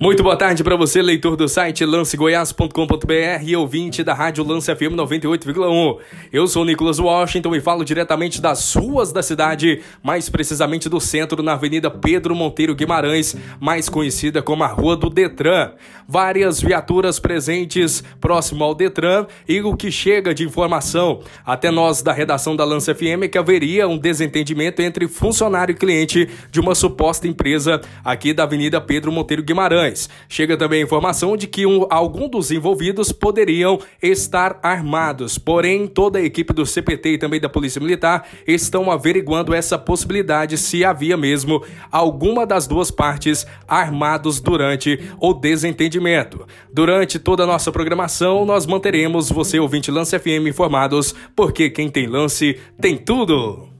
Muito boa tarde para você, leitor do site lancegoiás.com.br e ouvinte da Rádio Lance FM 98,1. Eu sou Nicolas Washington e falo diretamente das ruas da cidade, mais precisamente do centro, na Avenida Pedro Monteiro Guimarães, mais conhecida como a Rua do Detran. Várias viaturas presentes próximo ao Detran e o que chega de informação até nós da redação da Lance FM é que haveria um desentendimento entre funcionário e cliente de uma suposta empresa aqui da Avenida Pedro Monteiro Guimarães. Chega também a informação de que um, algum dos envolvidos poderiam estar armados, porém toda a equipe do CPT e também da Polícia Militar estão averiguando essa possibilidade se havia mesmo alguma das duas partes armados durante o desentendimento. Durante toda a nossa programação, nós manteremos você ouvinte Lance FM informados, porque quem tem lance tem tudo.